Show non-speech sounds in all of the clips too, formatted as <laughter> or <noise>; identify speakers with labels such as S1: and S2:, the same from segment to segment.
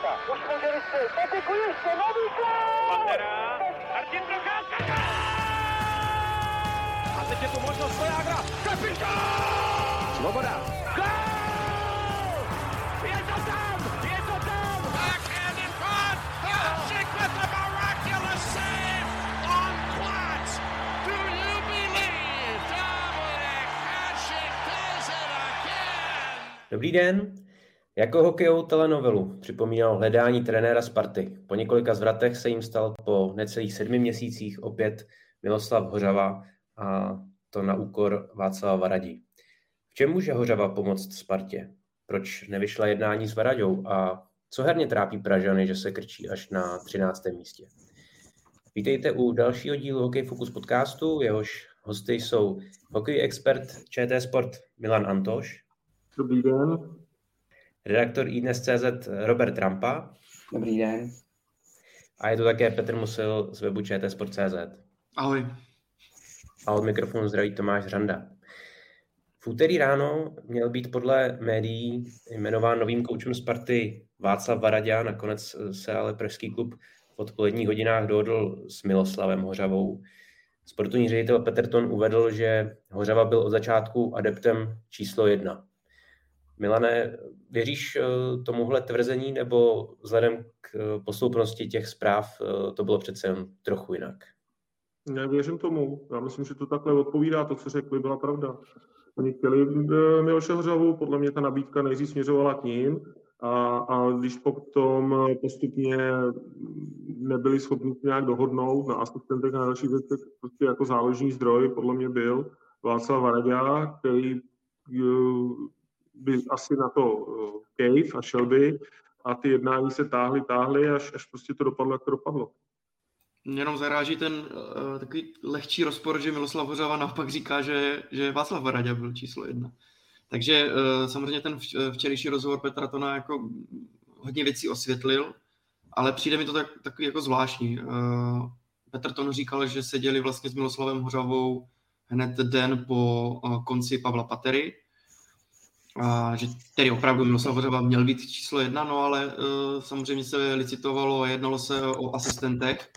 S1: Procházka. Už může vystřelit. Patiku ještě nový gol!
S2: Pantera. Martin Procházka. A teď je tu možnost Svojágra. Kapitán!
S3: Svoboda.
S2: Gol! Je to tam! Je to tam!
S4: Backhand in front. Hasek with the miraculous save on Platz. Do you believe Dominic Hasek does it again?
S5: Dobrý den. Jako hokejovou telenovelu připomínal hledání trenéra Sparty. Po několika zvratech se jim stal po necelých sedmi měsících opět Miloslav Hořava a to na úkor Václava Varadí. V čem může Hořava pomoct Spartě? Proč nevyšla jednání s Varaďou a co herně trápí Pražany, že se krčí až na 13. místě? Vítejte u dalšího dílu Hokej Focus podcastu, jehož hosty jsou hokej expert ČT Sport Milan Antoš,
S6: Dobrý den.
S5: Redaktor iDnes.cz Robert Trampa
S7: Dobrý den.
S5: a je tu také Petr Musil z webu čtsport.cz.
S8: Ahoj.
S5: A od mikrofonu zdraví Tomáš Řanda. V úterý ráno měl být podle médií jmenován novým koučem Sparty Václav Varadě, nakonec se ale pražský klub v odpoledních hodinách dohodl s Miloslavem Hořavou. Sportovní ředitel Peterton uvedl, že Hořava byl od začátku adeptem číslo jedna. Milane, věříš eh, tomuhle tvrzení, nebo vzhledem k eh, posloupnosti těch zpráv eh, to bylo přece jen trochu jinak?
S6: Nevěřím tomu. Já myslím, že to takhle odpovídá. To, co řekli, byla pravda. Oni chtěli Miloše Hořavu, podle mě ta nabídka nejdřív směřovala k ním a, a když potom postupně nebyli schopni nějak dohodnout na asistentech a na dalších věcech, prostě jako záložní zdroj podle mě byl Václav Varadě, který by asi na to eh, cave a šel by a ty jednání se táhly, táhly, až, až prostě to dopadlo, jak to dopadlo.
S8: Mě jenom zaráží ten uh, takový lehčí rozpor, že Miloslav Hořava naopak říká, že, že Václav Varadě byl číslo jedna. Takže uh, samozřejmě ten vč- včerejší rozhovor Petra Tona jako hodně věcí osvětlil, ale přijde mi to tak, takový jako zvláštní. Uh, Petr Ton říkal, že seděli vlastně s Miloslavem Hořavou hned den po uh, konci Pavla Patery, a že tedy opravdu Miloslav měl být číslo jedna, no ale uh, samozřejmě se licitovalo a jednalo se o asistentech.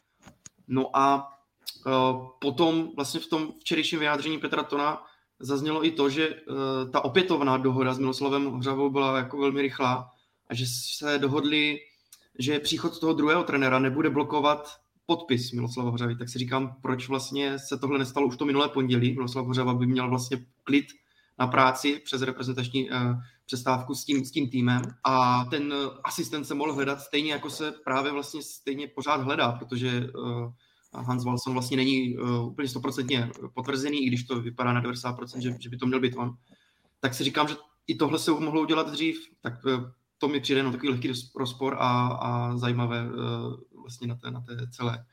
S8: No a uh, potom vlastně v tom včerejším vyjádření Petra Tona zaznělo i to, že uh, ta opětovná dohoda s Miloslavem Hořavou byla jako velmi rychlá a že se dohodli, že příchod toho druhého trenéra nebude blokovat podpis Miloslava Hořavy. Tak si říkám, proč vlastně se tohle nestalo už to minulé pondělí. Miloslav Hořava by měl vlastně klid na práci přes reprezentační uh, přestávku s tím, s tím týmem a ten uh, asistent se mohl hledat stejně, jako se právě vlastně stejně pořád hledá, protože uh, Hans Walson vlastně není úplně stoprocentně potvrzený, i když to vypadá na 90%, že, že by to měl být on. Tak si říkám, že i tohle se mohlo udělat dřív, tak to mi přijde jenom takový lehký rozpor a, a zajímavé vlastně na té, na té celé,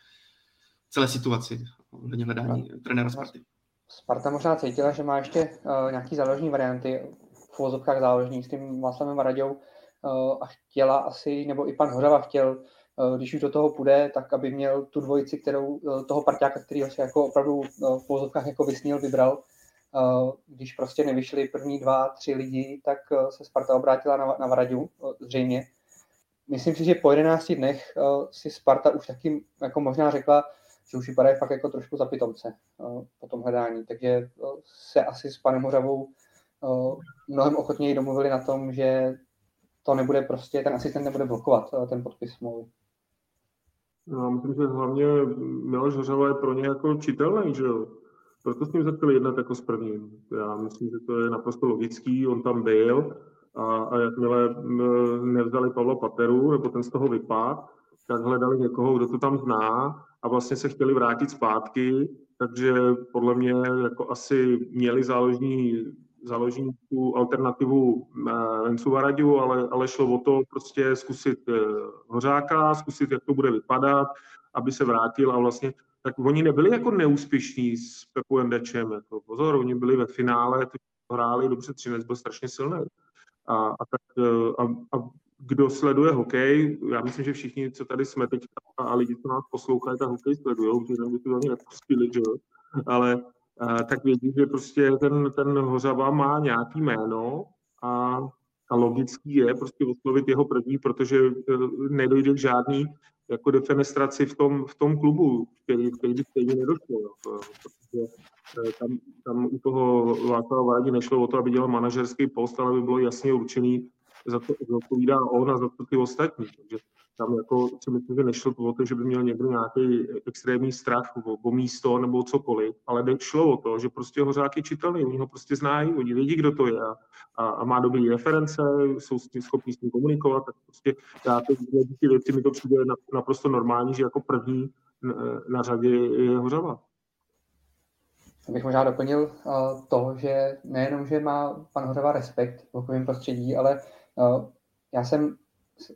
S8: celé situaci ohledně hledání trenéra Sparty.
S7: Sparta možná cítila, že má ještě uh, nějaký záložní varianty v uvozovkách záložní s tím Václavem Varaďou uh, a chtěla asi, nebo i pan Hořava chtěl, uh, když už do toho půjde, tak aby měl tu dvojici, kterou uh, toho parťáka, který se jako opravdu uh, v uvozovkách jako vysnil, vybral. Uh, když prostě nevyšli první dva, tři lidi, tak uh, se Sparta obrátila na, na Varaďu, uh, zřejmě. Myslím si, že po 11 dnech uh, si Sparta už taky jako možná řekla, že už vypadají fakt jako trošku za pitomce uh, po tom hledání. Takže uh, se asi s panem Hořavou uh, mnohem ochotněji domluvili na tom, že to nebude prostě, ten asistent nebude blokovat ten podpis smlouvy.
S6: No, myslím, že hlavně Miloš Hořava je pro ně jako čitelný, že jo. Proto s ním začali jednat jako s prvním. Já myslím, že to je naprosto logický, on tam byl a, a jakmile nevzali Pavla Pateru, nebo ten z toho vypad, tak hledali někoho, kdo to tam zná a vlastně se chtěli vrátit zpátky, takže podle mě jako asi měli záložní, záložní tu alternativu Vencu Varadiu, ale, ale šlo o to prostě zkusit Hořáka, zkusit, jak to bude vypadat, aby se vrátil a vlastně tak oni nebyli jako neúspěšní s Pepu Endečem. Jako pozor, oni byli ve finále, hráli dobře, Třinec byl strašně silný. A, a, tak, a, a kdo sleduje hokej, já myslím, že všichni, co tady jsme teď a lidi, co nás poslouchají, tak hokej sledují, že by to ani nepustili, že. Ale a, tak vědí, že prostě ten, ten Hořava má nějaký jméno a a logický je prostě oslovit jeho první, protože eh, nedojde k žádný jako defenestraci v tom, v tom klubu, který, který by stejně nedošlo. Jo. Protože tam, tam u toho Václava Vádí nešlo o to, aby dělal manažerský post, ale aby bylo jasně určený, za to odpovídá on a za to ty ostatní. Takže tam jako si myslím, že nešlo o to, že by měl někdo nějaký extrémní strach o, o místo nebo cokoliv, ale šlo o to, že prostě Hořák je čitelný, oni ho prostě znají, oni vědí, kdo to je a, a má dobré reference, jsou s tím schopni s ním komunikovat, tak prostě já to, ty věci mi to přijde naprosto normální, že jako první na řadě je Hořava.
S7: Bych možná doplnil uh, to, že nejenom, že má pan Hořava respekt v hokejovém prostředí, ale já jsem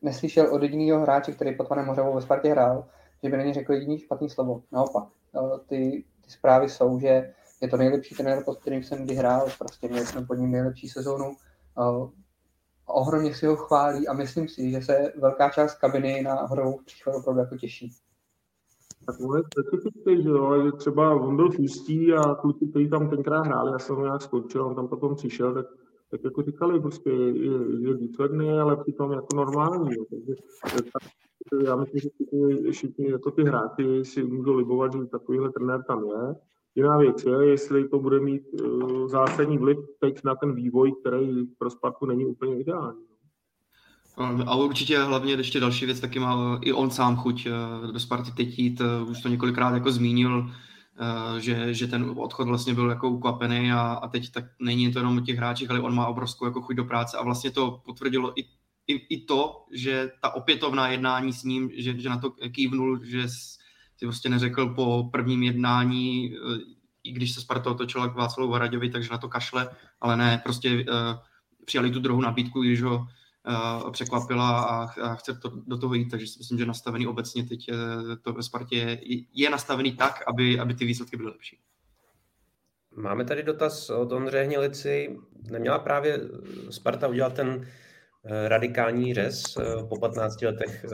S7: neslyšel od jediného hráče, který pod panem Hořavou ve Spartě hrál, že by na ně řekl jediný špatný slovo. Naopak, uh, ty, ty zprávy jsou, že je to nejlepší trenér, pod kterým jsem kdy hrál, prostě měli jsme pod ním nejlepší sezónu. Uh, ohromně si ho chválí a myslím si, že se velká část kabiny na Hořavou příchod opravdu jako těší.
S6: Tak on je specifický, že jo, že třeba on byl v a kluci, kteří tam tenkrát hráli, já jsem ho nějak skončil, on tam potom přišel, tak, tak jako říkali, prostě je, výsledný, ale přitom jako normální, jo. takže tak, já myslím, že všichni, všichni jako ty hráči si můžou libovat, že takovýhle trenér tam je. Jiná věc je, jestli to bude mít uh, zásadní vliv teď na ten vývoj, který pro Spartu není úplně ideální.
S8: A určitě hlavně ještě další věc, taky má i on sám chuť eh, do Sparty teď jít, eh, už to několikrát jako zmínil, že, že ten odchod vlastně byl jako ukvapený a, a teď tak není to jenom o těch hráčích, ale on má obrovskou jako chuť do práce. A vlastně to potvrdilo i, i, i to, že ta opětovná jednání s ním, že, že na to kývnul, že si prostě neřekl po prvním jednání, i když se Sparta otočila k Václavu Varaďovi, takže na to kašle, ale ne, prostě uh, přijali tu druhou nabídku, když ho překvapila a, a chce to, do toho jít, takže si myslím, že nastavený obecně teď uh, to ve Spartě je, je nastavený tak, aby, aby ty výsledky byly lepší.
S5: Máme tady dotaz od Ondřeje Hnilici. Neměla právě Sparta udělat ten radikální řez po 15 letech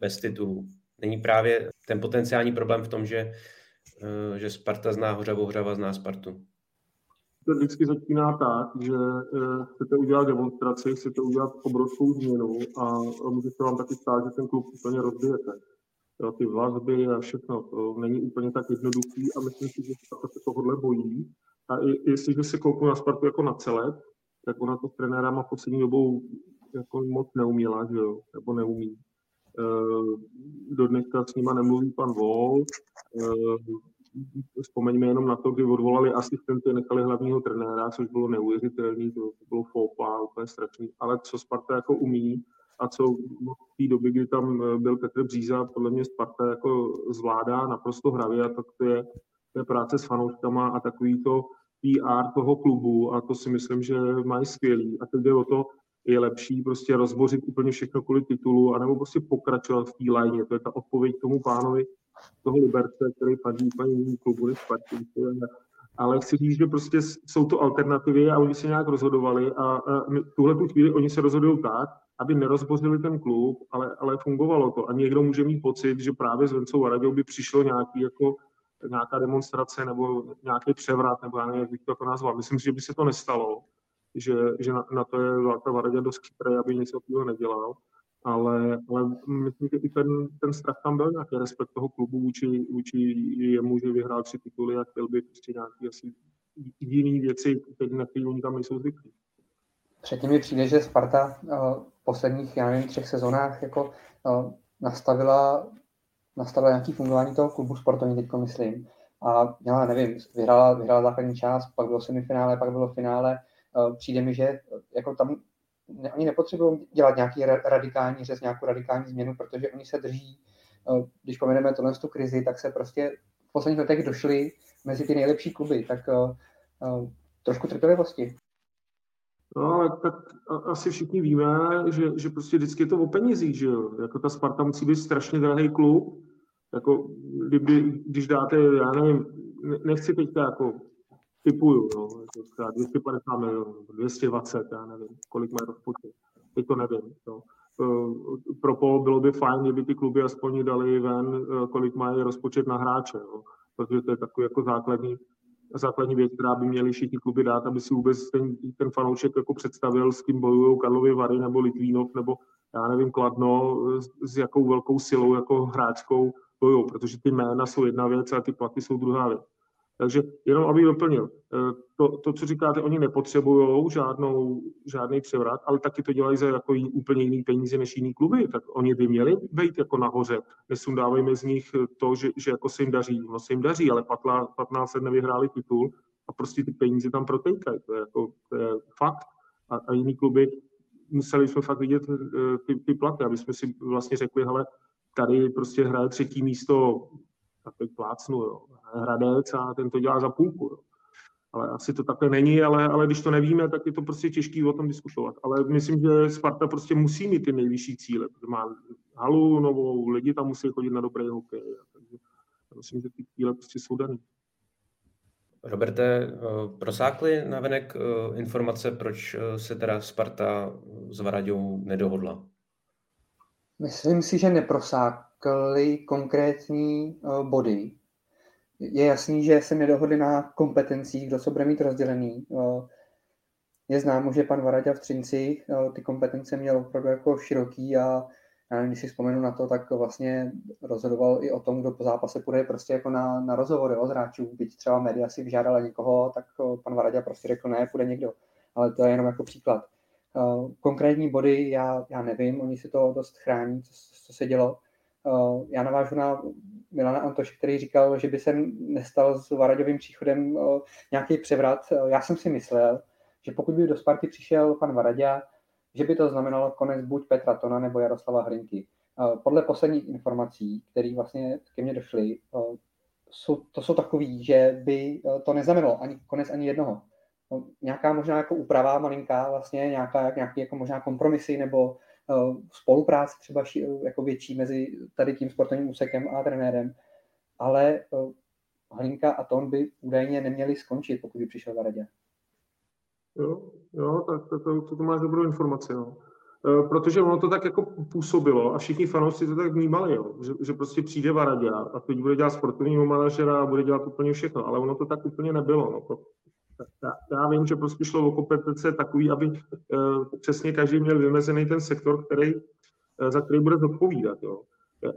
S5: bez titulů? Není právě ten potenciální problém v tom, že, že Sparta zná Hořavu, Hořava zná Spartu?
S6: To vždycky začíná tak, že uh, chcete udělat demonstraci, chcete udělat obrovskou změnu a, může se vám taky stát, že ten klub úplně rozbijete. Jo, ty vazby a všechno, to není úplně tak jednoduchý a myslím si, že se tohohle bojí. A i, jestliže se kouknu na Spartu jako na celek, tak ona to s trenérama poslední dobou jako moc neuměla, že jo, nebo neumí. E, do dneška s nima nemluví pan Vol, e, vzpomeňme jenom na to, kdy odvolali asistenty, nechali hlavního trenéra, což bylo neuvěřitelné, to, bylo fopa, úplně strašný. Ale co Sparta jako umí a co v té doby, kdy tam eh, byl Petr Bříza, podle mě Sparta jako zvládá naprosto hravě, a tak to je, to je práce s fanouškama a takový to PR toho klubu a to si myslím, že mají skvělý. A teď jde o to, je lepší prostě rozbořit úplně všechno kvůli titulu, anebo prostě pokračovat v té lajně. To je ta odpověď tomu pánovi, toho Liberce, který padí úplně jiný klubu než Ale chci říct, že prostě jsou to alternativy a oni se nějak rozhodovali a, a tuhle tu chvíli oni se rozhodují tak, aby nerozbořili ten klub, ale, ale fungovalo to. A někdo může mít pocit, že právě s Vencou Varadou by přišlo nějaký jako nějaká demonstrace nebo nějaký převrat, nebo já nevím, jak bych to jako nazval. Myslím si, že by se to nestalo, že, že na, na to je Vláta Varadě dost chytrý, aby něco takového nedělal ale, ale myslím, že i ten, ten strach tam byl nějaký respekt toho klubu vůči, vůči jemu, že vyhrál tři tituly a chtěl by prostě nějaký asi jiný věci, které na které oni tam nejsou zvyklí.
S7: Předtím mi přijde, že Sparta uh, v posledních, já nevím, třech sezónách jako uh, nastavila, nastavila nějaký fungování toho klubu sportovní, teď myslím. A měla, nevím, vyhrála, vyhrála základní část, pak bylo semifinále, pak bylo finále. Uh, přijde mi, že jako tam ne, oni nepotřebují dělat nějaký radikální řez, nějakou radikální změnu, protože oni se drží, eh, když pomeneme tohle tu krizi, tak se prostě v posledních letech došli mezi ty nejlepší kluby, tak uh, uh, trošku trpělivosti.
S6: No, ale tak asi všichni víme, že, že prostě vždycky je to o penězích, že jo? Jako ta Sparta musí být strašně drahý klub. Jako, kdyby, když dáte, já nevím, nechci teďka jako typuju, no, třeba 250 milionů, 220, já nevím, kolik mají rozpočet, teď to nevím. No. Pro pol bylo by fajn, kdyby ty kluby aspoň dali ven, eh, kolik mají rozpočet na hráče, no, protože to je takový jako základní, základní věc, která by měli všichni kluby dát, aby si vůbec ten, ten fanoušek jako představil, s kým bojují Karlovy Vary nebo Litvínov nebo já nevím, Kladno, s, s jakou velkou silou jako hráčkou bojují, protože ty jména jsou jedna věc a ty platy jsou druhá věc. Takže jenom abych doplnil, eh, to, to co říkáte, oni nepotřebují žádnou, žádný převrat, ale taky to dělají za jako jí, úplně jiný peníze než jiný kluby, tak oni by měli být jako nahoře. Nesundávejme z nich to, že, že jako se jim daří. No se jim daří, ale 15, 15 let nevyhráli titul a prostě ty peníze tam protejkají. To je, jako, to je fakt. A, a jiný kluby museli jsme fakt vidět eh, ty, ty platy, aby jsme si vlastně řekli, hele, tady prostě hraje třetí místo, tak teď plácnu, jo, Hradec a ten to dělá za půlku. Jo. Ale asi to takhle není, ale, ale když to nevíme, tak je to prostě těžké o tom diskutovat. Ale myslím, že Sparta prostě musí mít ty nejvyšší cíle, protože má halu novou, lidi tam musí chodit na dobré hokej. Takže myslím, že ty cíle prostě jsou dané.
S5: Roberte, eh, prosákly navenek eh, informace, proč eh, se teda Sparta s Varaďou nedohodla?
S7: Myslím si, že neprosákly konkrétní body. Je jasný, že se nedohodli na kompetencích, kdo se bude mít rozdělený. Je známo, že pan Varaďa v Třinci ty kompetence měl opravdu jako široký a když si vzpomenu na to, tak vlastně rozhodoval i o tom, kdo po zápase půjde prostě jako na, na rozhovory od hráčů. Byť třeba média si vyžádala někoho, tak pan Varadě prostě řekl, ne, půjde někdo. Ale to je jenom jako příklad. Konkrétní body já, já nevím, oni si to dost chrání, co, co se dělo. Já navážu na Milana Antoš, který říkal, že by se nestal s Varaďovým příchodem nějaký převrat. Já jsem si myslel, že pokud by do Sparty přišel pan Varadě, že by to znamenalo konec buď Petra Tona nebo Jaroslava Hrinky. Podle posledních informací, které vlastně ke mně došly, jsou, to jsou takový, že by to neznamenalo ani konec ani jednoho. No, nějaká možná jako úprava malinká, vlastně nějaká, nějaký jako možná kompromisy nebo uh, spolupráce třeba ši, jako větší mezi tady tím sportovním úsekem a trenérem, ale uh, Hlinka a Ton by údajně neměli skončit, pokud by přišel Varadě.
S6: Jo, jo tak to, to, to, to máš dobrou informaci. Jo. E, protože ono to tak jako působilo a všichni fanoušci to tak vnímali, jo. Že, že prostě přijde Varadě a teď bude dělat sportovního manažera a bude dělat úplně všechno, ale ono to tak úplně nebylo. No. Já, vím, že prostě šlo o kompetence takový, aby uh, přesně každý měl vymezený ten sektor, který, uh, za který bude zodpovídat. Jo.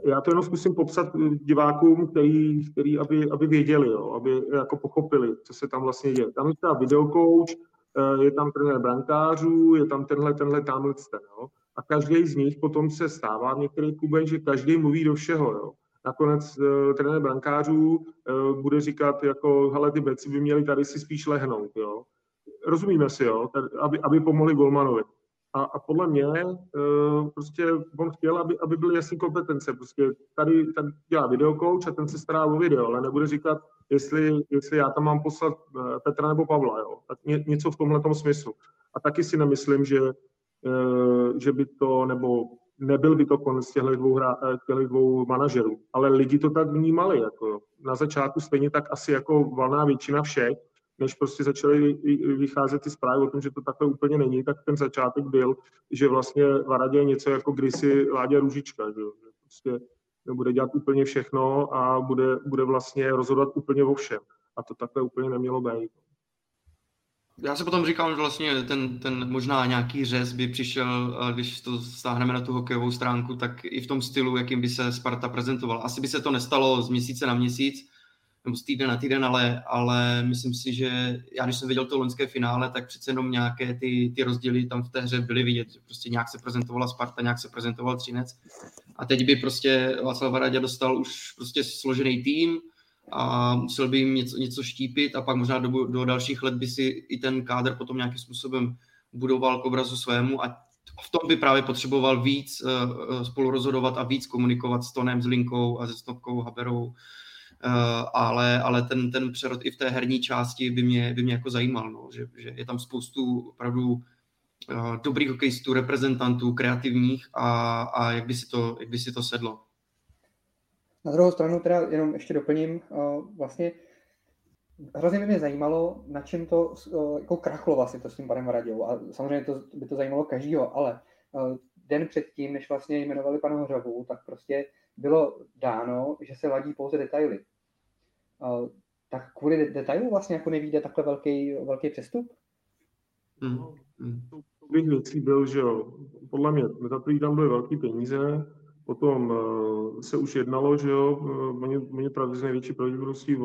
S6: Já to jenom zkusím popsat divákům, který, který aby, aby věděli, jo, aby jako pochopili, co se tam vlastně děje. Tam je třeba videokouč, Eh, je tam trenér brankářů, je tam tenhle, tenhle, tamhle ten, jo. A každý z nich potom se stává v některých klubech, že každý mluví do všeho, jo. Nakonec uh, trenér brankářů uh, bude říkat, jako, hele, ty beci by měli tady si spíš lehnout, jo. Rozumíme si, jo, tady, aby, aby pomohli Golmanovi. A, a podle mě uh, prostě on chtěl, aby, aby byly jasné kompetence. Prostě tady, tady dělá videokouč a ten se stará o video, ale nebude říkat, jestli, jestli já tam mám poslat Petra nebo Pavla. Jo. Tak ně, něco v tomhle smyslu. A taky si nemyslím, že, že by to, nebo nebyl by to konec těchto dvou, hra, těchto dvou manažerů. Ale lidi to tak vnímali. Jako na začátku stejně tak asi jako valná většina všech, než prostě začaly vycházet ty zprávy o tom, že to takhle úplně není, tak ten začátek byl, že vlastně v Radě je něco jako kdysi Láďa Růžička, že, že prostě bude dělat úplně všechno a bude, bude vlastně rozhodovat úplně o všem. A to takhle úplně nemělo být.
S8: Já se potom říkám, že vlastně ten, ten možná nějaký řez by přišel, když to stáhneme na tu hokejovou stránku, tak i v tom stylu, jakým by se Sparta prezentoval. Asi by se to nestalo z měsíce na měsíc, nebo z týden na týden, ale, ale myslím si, že já když jsem viděl to loňské finále, tak přece jenom nějaké ty, ty rozdíly tam v té hře byly vidět, prostě nějak se prezentovala Sparta, nějak se prezentoval Třinec a teď by prostě Václav Varadě dostal už prostě složený tým a musel by jim něco, něco štípit a pak možná do, do dalších let by si i ten kádr potom nějakým způsobem budoval k obrazu svému a v tom by právě potřeboval víc uh, spolu rozhodovat a víc komunikovat s Tonem, s Linkou a se Stopkou, Haberou, Eh, ale, ale ten, ten přerod i v té herní části by mě, by mě jako zajímal, no, že, že je tam spoustu opravdu uh, dobrých hokejistů, reprezentantů, kreativních a, a jak, by si to, jak by si to sedlo.
S7: Na druhou stranu teda jenom ještě doplním, uh, vlastně hrozně by mě zajímalo, na čem to uh, jako krachlo vlastně to s tím panem Radějou a samozřejmě to, by to zajímalo každýho, ale uh, den předtím, než vlastně jmenovali pana Hořavu, tak prostě bylo dáno, že se ladí pouze detaily tak kvůli detailu vlastně jako nevíde takhle velký, velký přestup?
S6: Mm. Mm. Bych byl, že jo, podle mě, za tam byly velké peníze, Potom uh, se už jednalo, že jo, uh, oni, oni pravdě z největší pravděpodobností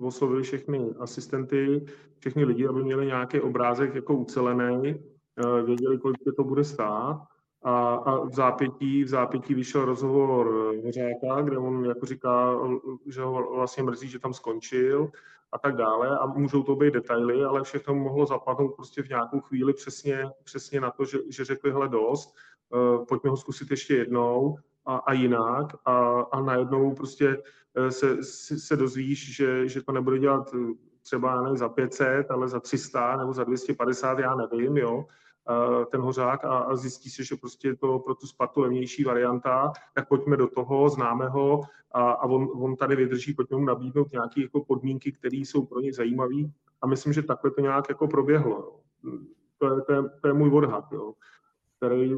S6: oslovili všechny asistenty, všechny lidi, aby měli nějaký obrázek jako ucelený, uh, věděli, kolik to bude stát. A, a v zápětí, v zápětí vyšel rozhovor Hořáka, kde on jako říká, že ho vlastně mrzí, že tam skončil a tak dále. A můžou to být detaily, ale všechno mohlo zapadnout prostě v nějakou chvíli přesně, přesně na to, že, že řekli, hele dost, pojďme ho zkusit ještě jednou a, a jinak a, a najednou prostě eh, se, se dozvíš, že, že to nebude dělat eh, třeba ne za 500, ale za 300 nebo za 250, já nevím, jo, ten hořák a, a zjistí se, že prostě je to pro tu Spartu levnější varianta, tak pojďme do toho, známe ho a, a on, on tady vydrží, pojďme mu nabídnout nějaké jako podmínky, které jsou pro ně zajímavé a myslím, že takhle to nějak jako proběhlo. Jo. To, je, to, je, to je můj odhad, jo, který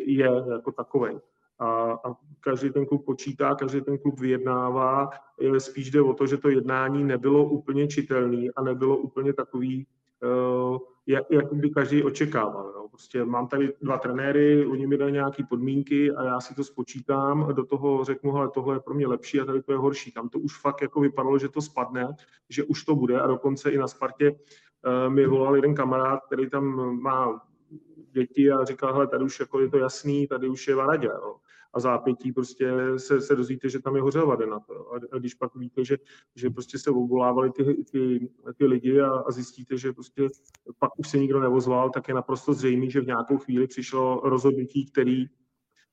S6: je jako takový a, a každý ten klub počítá, každý ten klub vyjednává. Spíš jde o to, že to jednání nebylo úplně čitelný a nebylo úplně takový, uh, jak, jak by každý očekával. No. Prostě mám tady dva trenéry, oni mi dají nějaké podmínky a já si to spočítám, do toho řeknu, ale tohle je pro mě lepší a tady to je horší. Tam to už fakt jako vypadalo, že to spadne, že už to bude a dokonce i na Spartě uh, mi volal jeden kamarád, který tam má děti a říkal, hele, tady už jako je to jasný, tady už je Varadě. Jo a zápětí prostě se, se dozvíte, že tam je hořel na to. A, a když pak víte, že, že prostě se obvolávali ty, ty, ty lidi a, a zjistíte, že prostě pak už se nikdo nevozval, tak je naprosto zřejmé, že v nějakou chvíli přišlo rozhodnutí, který,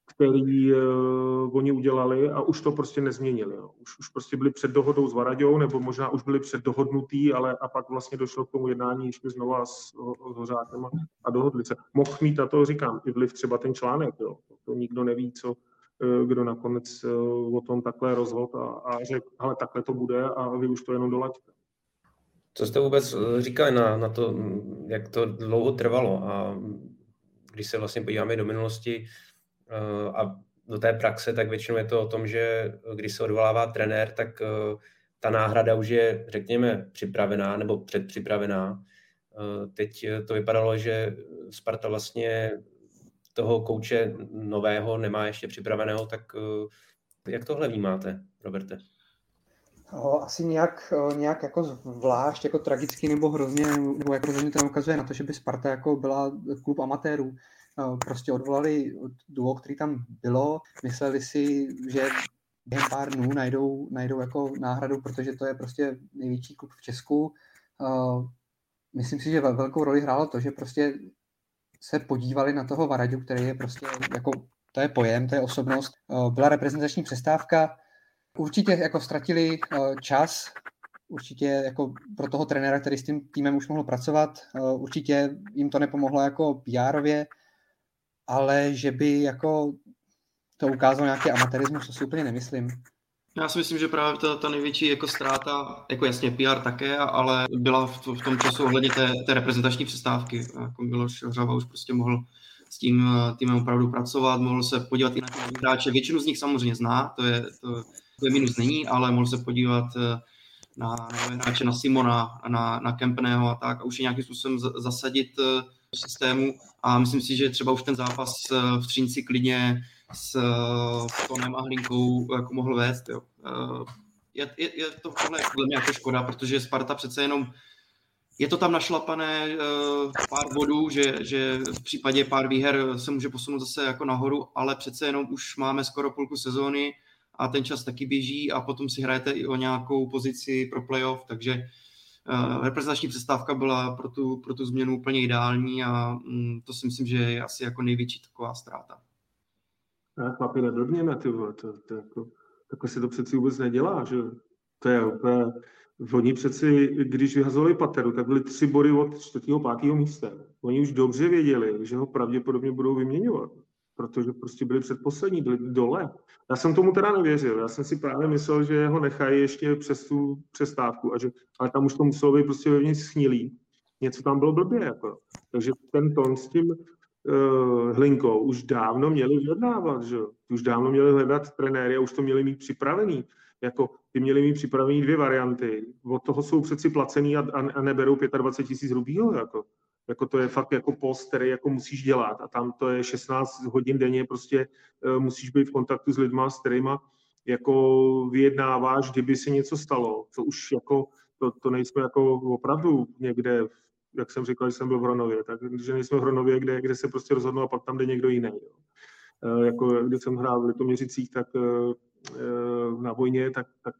S6: který uh, oni udělali a už to prostě nezměnili. Jo. Už, už prostě byli před dohodou s Varaďou, nebo možná už byli před dohodnutý, ale a pak vlastně došlo k tomu jednání ještě znova s, s Hořákem a, dohodli se. Mohl mít, a to říkám, i vliv třeba ten článek, jo. To nikdo neví, co, kdo nakonec eh, o tom takhle rozhod a, a řekl, ale takhle to bude a vy už to jenom dolaďte.
S5: Co jste vůbec eh, říkali na, na to, jak to dlouho trvalo a když se vlastně podíváme do minulosti a do té praxe, tak většinou je to o tom, že když se odvolává trenér, tak ta náhrada už je, řekněme, připravená nebo předpřipravená. Teď to vypadalo, že Sparta vlastně toho kouče nového nemá ještě připraveného, tak eh, jak tohle vnímáte, Roberte?
S7: Asi nějak, nějak jako zvlášť, jako tragicky nebo hrozně, nebo jako hrozně to ukazuje na to, že by Sparta jako byla klub amatérů. Prostě odvolali duo, který tam bylo, mysleli si, že během pár dnů najdou, najdou jako náhradu, protože to je prostě největší klub v Česku. Myslím si, že velkou roli hrálo to, že prostě se podívali na toho Varaďu, který je prostě jako, to je pojem, to je osobnost. Eh, byla reprezentační přestávka, určitě jako ztratili eh, čas, určitě jako pro toho trenéra, který s tím týmem už mohl pracovat, eh, určitě jim to nepomohlo jako pr ale že by jako to ukázalo nějaký amatérismus, to si úplně nemyslím.
S8: Já si myslím, že právě ta, ta největší jako ztráta, jako jasně PR také, ale byla v, v tom času ohledně té, té reprezentační přestávky. Jako Miloš Hřava už prostě mohl s tím eh, týmem opravdu pracovat, mohl se podívat i na ty hráče. Většinu z nich samozřejmě zná, to je, to, to je minus není, ale mohl se podívat eh, na, na hráče, na Simona, na, na Kempeného a tak a už je nějakým způsobem zasadit eh, systému a myslím si, že třeba už ten zápas v Třínci klidně s uh, Tonem a Hlinkou jako mohl vést. Jo. Uh, je, je, je to podle mě jako škoda, protože Sparta přece jenom je to tam našlapané uh, pár bodů, že, že v případě pár výher se může posunout zase jako nahoru, ale přece jenom už máme skoro půlku sezóny a ten čas taky běží a potom si hrajete i o nějakou pozici pro playoff, takže reprezentační přestávka byla pro tu, pro tu změnu úplně ideální a um, to si myslím, že je asi jako největší taková ztráta.
S6: A chlapi, nedodněme, ty vole, to, to jako, takhle se to přeci vůbec nedělá, že to je úplně, oni přeci, když vyhazovali Pateru, tak byly tři body od čtvrtého, pátého místa. Oni už dobře věděli, že ho pravděpodobně budou vyměňovat, protože prostě byli předposlední, byli dole. Já jsem tomu teda nevěřil, já jsem si právě myslel, že ho nechají ještě přes tu přestávku, a že, ale tam už to muselo být prostě vevnitř schnilý. Něco tam bylo blbě, jako. Takže ten tón s tím, uh, Hlinkou už dávno měli vyjednávat, že Už dávno měli hledat trenéry a už to měli mít připravený. jako by měli mít připravený dvě varianty. Od toho jsou přeci placený a, a neberou 25 tisíc rubího. Jako. jako to je fakt jako post, který jako musíš dělat a tam to je 16 hodin denně, prostě uh, musíš být v kontaktu s lidma, s kterýma jako vyjednáváš, kdyby se něco stalo, co už jako, to, to nejsme jako opravdu někde, jak jsem říkal, že jsem byl v Hronově, tak že nejsme v Hronově, kde, kde se prostě rozhodnou a pak tam jde někdo jiný. Jo. E, jako když jsem hrál v Litoměřicích, tak e, e na vojně, tak, tak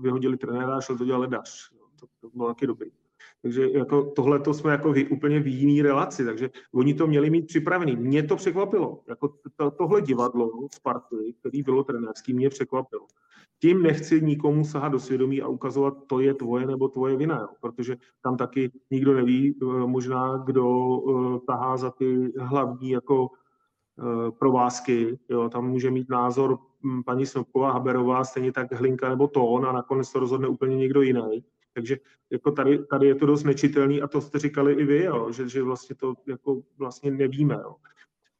S6: vyhodili trenéra a šel to dělat ledař. To, to bylo taky dobrý. Takže jako tohle to jsme jako v, úplně v jiný relaci, takže oni to měli mít připravený. Mě to překvapilo. Jako to, tohle divadlo Sparty, který bylo trenérský, mě překvapilo. Tím nechci nikomu sahat do svědomí a ukazovat, to je tvoje nebo tvoje vina, jo? protože tam taky nikdo neví, eh, možná kdo uh, tahá za ty hlavní jako uh, provázky. Jo? Tam může mít názor hm, paní Snopková, Haberová, stejně tak Hlinka nebo Tón a nakonec to rozhodne úplně někdo jiný. Takže jako tady, tady je to dost nečitelný a to jste říkali i vy, jo, že, že vlastně to jako vlastně nevíme. Jo.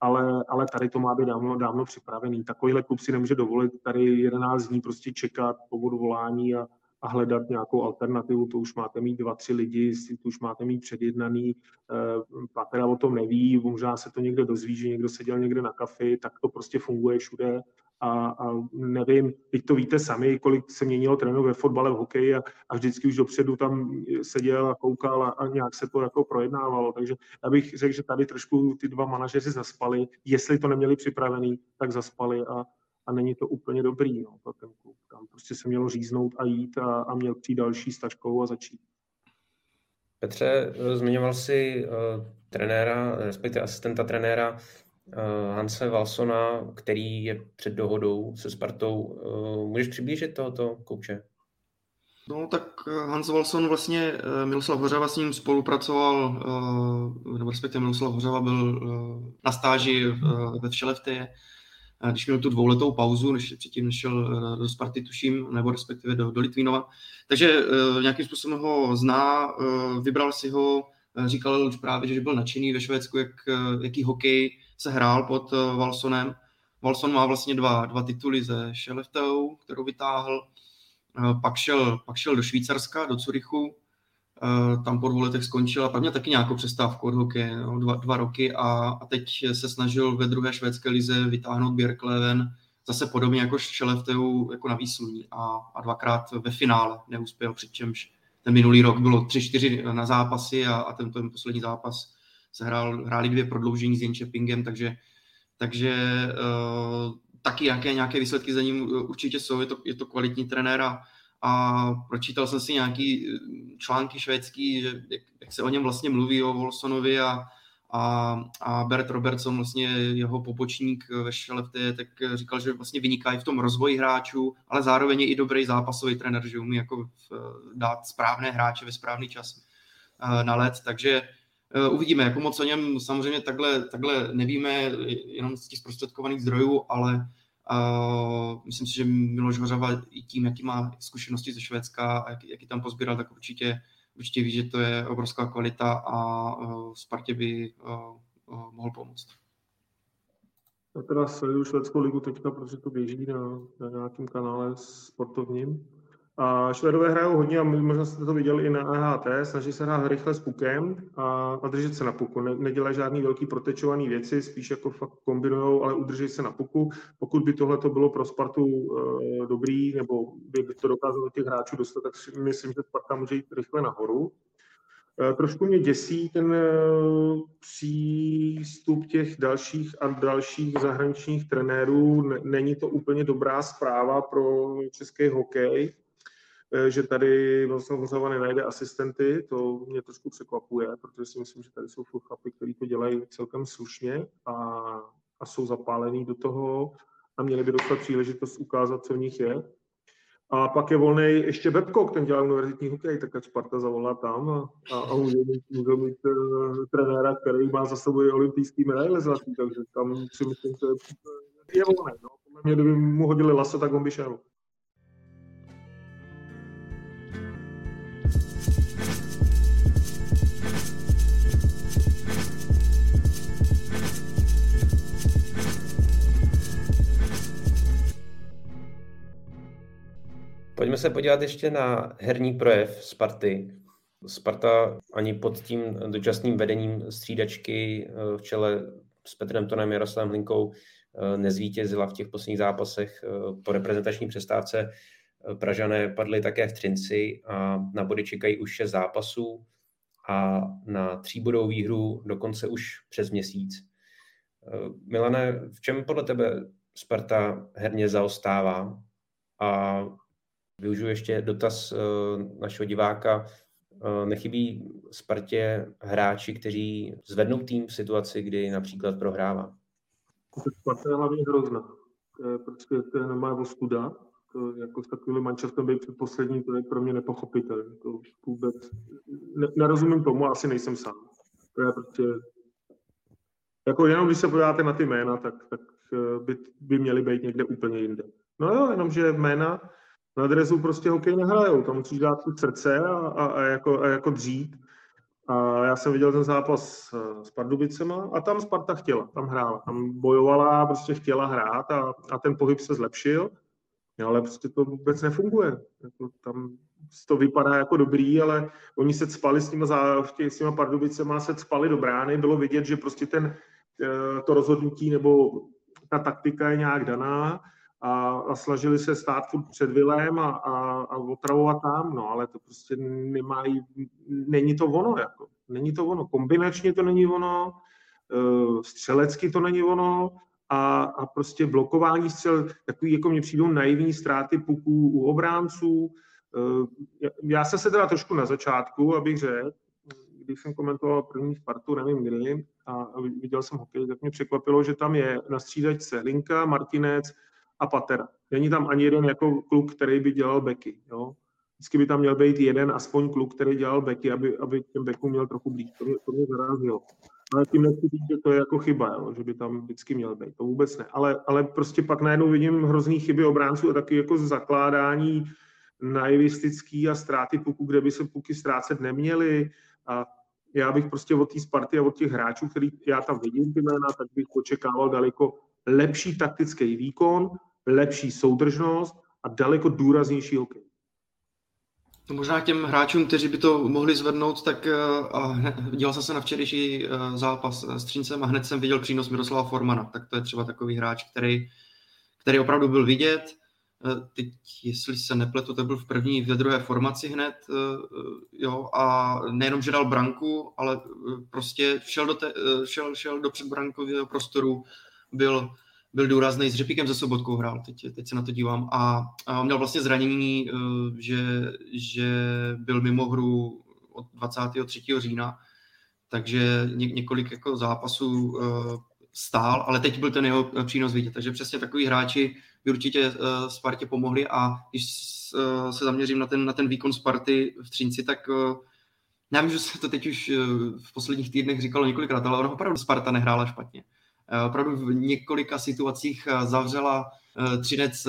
S6: Ale, ale tady to má být dávno, dávno připravený. Takovýhle klub si nemůže dovolit tady 11 dní prostě čekat po odvolání a, a hledat nějakou alternativu, to už máte mít dva, tři lidi, to už máte mít předjednaný, eh, Patera o tom neví, možná se to někdo dozví, že někdo seděl někde na kafi, tak to prostě funguje všude a, a nevím, teď to víte sami, kolik se měnilo trénu ve fotbale, v hokeji a, a vždycky už dopředu tam seděl a koukal a, a nějak se to jako projednávalo. Takže já bych řekl, že tady trošku ty dva manažeři zaspali. Jestli to neměli připravený, tak zaspali a, a není to úplně dobrý no, pro ten klub. Tam prostě se mělo říznout a jít a, a měl přijít další stačkou a začít.
S5: Petře, zmiňoval jsi uh, trenéra, respektive asistenta trenéra Eh, Hanse Valsona, který je před dohodou se Spartou. Eh, můžeš přiblížit tohoto kouče?
S8: No tak eh, Hans Walson vlastně, Miloslav Hořava s ním spolupracoval, nebo respektive Miloslav Hořava byl na stáži ve Všelevteje, když měl tu dvouletou pauzu, než předtím nešel do Sparty, tuším, nebo respektive do, do Litvínova. Takže nějakým způsobem ho zná, vybral si ho, říkal právě, že byl nadšený ve Švédsku, jak, jaký hokej se hrál pod eh, Walsonem. Walson má vlastně dva, dva tituly ze Šeleftou, kterou vytáhl. Eh, pak šel, pak šel do Švýcarska, do Curychu, eh, tam po dvou letech skončil a pak měl taky nějakou přestávku od hokeje, no, dva, dva roky a, a teď se snažil ve druhé švédské lize vytáhnout Bjerkleven, zase podobně jako Šelefteu jako na výsluní a, a dvakrát ve finále neuspěl, přičemž ten minulý rok bylo tři, čtyři na zápasy a, a ten, ten poslední zápas se hrál, hráli dvě prodloužení s Jenčepingem, takže, takže uh, taky nějaké, nějaké výsledky za ním eh, určitě jsou, je to, je to kvalitní trenér a, a pročítal jsem si nějaký eh, články švédský, že jak, jak se o něm vlastně mluví, o Volsonovi a, a, a Bert Robertson, vlastně jeho pobočník ve Šelefte, tak říkal, že vlastně vynikají i v tom rozvoji hráčů, ale zároveň je i dobrý zápasový trenér, že umí jako dát správné hráče ve správný čas na let, takže Eh, uvidíme, jako moc o něm samozřejmě takhle, takhle nevíme, jenom z těch zprostředkovaných zdrojů, ale myslím si, že Miloš Hořava i tím, jaký má zkušenosti ze Švédska a jak, jaký tam pozbíral, tak určitě, určitě ví, že to je obrovská kvalita a uh, Spartě by uh, mohl pomoct.
S6: Já teda sleduju švédskou ligu teďka, protože to běží na, na nějakém kanále sportovním. A Švédové hrajou hodně, a možná jste to viděli i na AHT, snaží se hrát rychle s pukem a, a držet se na puku. Ne, nedělají žádný velký protečovaný věci, spíš jako fakt kombinují, ale udrží se na puku. Pokud by tohle to bylo pro Spartu e, dobrý, nebo by to dokázalo těch hráčů dostat, tak si myslím, že Sparta může jít rychle nahoru. E, trošku mě děsí ten e, přístup těch dalších a dalších zahraničních trenérů. Není to úplně dobrá zpráva pro český hokej že tady vlastně Vozava nenajde asistenty, to mě trošku překvapuje, protože si myslím, že tady jsou furt chlapy, kteří to dělají celkem slušně a, a jsou zapálení do toho a měli by dostat příležitost ukázat, co v nich je. A pak je volný ještě Bebko, ten dělá univerzitní hokej, tak Sparta zavolá tam a, a, může mít, může mít uh, trenéra, který má za sebou olympijský medaile zlatý, takže tam si myslím, že je volný. No. Mě, kdyby mu hodili laso, tak on by šel.
S5: Pojďme se podívat ještě na herní projev Sparty. Sparta ani pod tím dočasným vedením střídačky v čele s Petrem Tonem, Jaroslavem Hlinkou nezvítězila v těch posledních zápasech po reprezentační přestávce. Pražané padly také v Třinci a na body čekají už šest zápasů a na tříbodovou výhru dokonce už přes měsíc. Milane, v čem podle tebe Sparta herně zaostává? A využiju ještě dotaz eh, našeho diváka. Eh, nechybí Spartě hráči, kteří zvednou tým v situaci, kdy například prohrává?
S6: Sparta je hlavně hrozná. To je prostě to je normálně ostuda to jako s takovým mančastem být předposlední, to je pro mě nepochopitelné. To vůbec ne, nerozumím tomu, asi nejsem sám. To je prostě jako jenom když se podíváte na ty jména, tak, tak eh, by, by měly být někde úplně jinde. No jo, jenomže jména na dresu prostě hokej nehrajou, tam musíš dát tu srdce a, a, a, jako, a jako dřít. A já jsem viděl ten zápas eh, s Pardubicema a tam Sparta chtěla, tam hrála, tam bojovala, prostě chtěla hrát a, a ten pohyb se zlepšil. No, ale prostě to vůbec nefunguje. Jako tam to vypadá jako dobrý, ale oni se spali s těma, s těma Pardubicema, se spali do brány, bylo vidět, že prostě ten, eh, to rozhodnutí nebo ta taktika je nějak daná a, a snažili se stát furt před Vilém a, a, a otravovat tam, no ale to prostě nemají, není to ono, jako. Není to ono. Kombinačně to není ono, eh, střelecky to není ono, a, a prostě blokování střel, takový jako mě přijdou naivní ztráty puků u obránců. Eh, já jsem se teda trošku na začátku, abych řekl, když jsem komentoval první Spartu, nevím kdy, a viděl jsem hokej, tak mě překvapilo, že tam je na střídačce Linka, Martinec a Patera. Není tam ani jeden jako kluk, který by dělal beky. Jo? Vždycky by tam měl být jeden aspoň kluk, který dělal beky, aby, aby těm bekům měl trochu blíž. To mě, to mě zarazilo. Ale tím nechci říct, že to je jako chyba, jo, že by tam vždycky měl být. To vůbec ne. Ale, ale prostě pak najednou vidím hrozný chyby obránců a taky jako zakládání naivistický a ztráty puku, kde by se puky ztrácet neměly. A já bych prostě od té Sparty a od těch hráčů, který já tam vidím ty jména, tak bych očekával daleko lepší taktický výkon, lepší soudržnost a daleko důraznější hokej.
S8: To možná těm hráčům, kteří by to mohli zvednout, tak eh, a díval jsem se na včerejší eh, zápas s Třincem a hned jsem viděl přínos Miroslava Formana. Tak to je třeba takový hráč, který, který opravdu byl vidět. Eh, teď, jestli se nepletu, to byl v první, ve druhé formaci hned, jo, a nejenom, že dal branku, ale prostě šel do, te, šel, šel do předbrankového prostoru, byl byl důrazný, s Řepíkem ze Sobotkou hrál, teď, teď se na to dívám, a, a měl vlastně zranění, eh, že, že byl mimo hru od 23. října, takže ně, několik jako zápasů uh, stál, ale teď byl ten jeho přínos vidět. Takže přesně takový hráči by určitě Spartě pomohli a když se zaměřím na ten, na ten výkon Sparty v Třinci, tak já že se to teď už v posledních týdnech říkalo několikrát, ale ono opravdu Sparta nehrála špatně. Eh, opravdu v několika situacích eh, zavřela eh, Třinec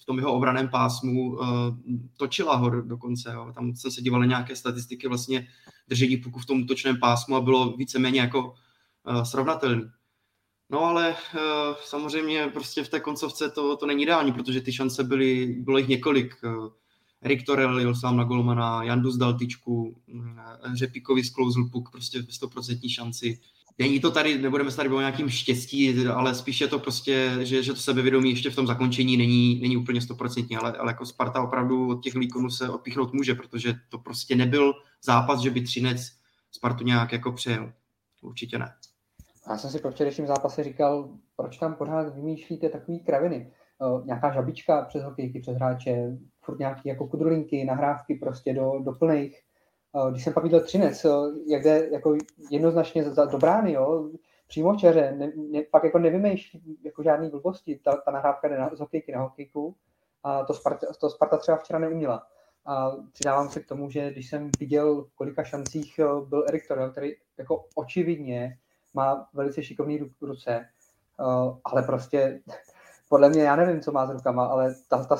S8: v tom jeho obraném pásmu, točila ho dokonce. Jo. Tam jsem se díval na nějaké statistiky vlastně držení puku v tom točném pásmu a bylo víceméně jako srovnatelný. No ale samozřejmě prostě v té koncovce to, to není ideální, protože ty šance byly, bylo jich několik. Erik Torel jel sám na golmana, Jandus dal tyčku, Řepíkovi sklouzl puk prostě v 100% šanci není to tady, nebudeme se tady o nějakým štěstí, ale spíš je to prostě, že, že to sebevědomí ještě v tom zakončení není, není úplně stoprocentní, ale, ale jako Sparta opravdu od těch výkonů se odpíchnout může, protože to prostě nebyl zápas, že by Třinec Spartu nějak jako přejel. Určitě ne.
S7: Já jsem si po včerejším zápase říkal, proč tam pořád vymýšlíte takové kraviny. Uh, nějaká žabička přes hokejky, přes hráče, furt nějaké jako kudrlinky, nahrávky prostě do, do plných když jsem pak viděl Třinec, jak jde jako jednoznačně za, do brány, jo, přímo čeře, ne, ne, pak jako nevymýšlí jako žádný blbosti, ta, ta nahrávka jde na, z hokejky na hokejku a to Sparta, to Sparta třeba včera neuměla. A přidávám se k tomu, že když jsem viděl, kolika šancích byl Erik Torel, který jako očividně má velice šikovný ruce, ale prostě <laughs> podle mě, já nevím, co má s rukama, ale ta, ta,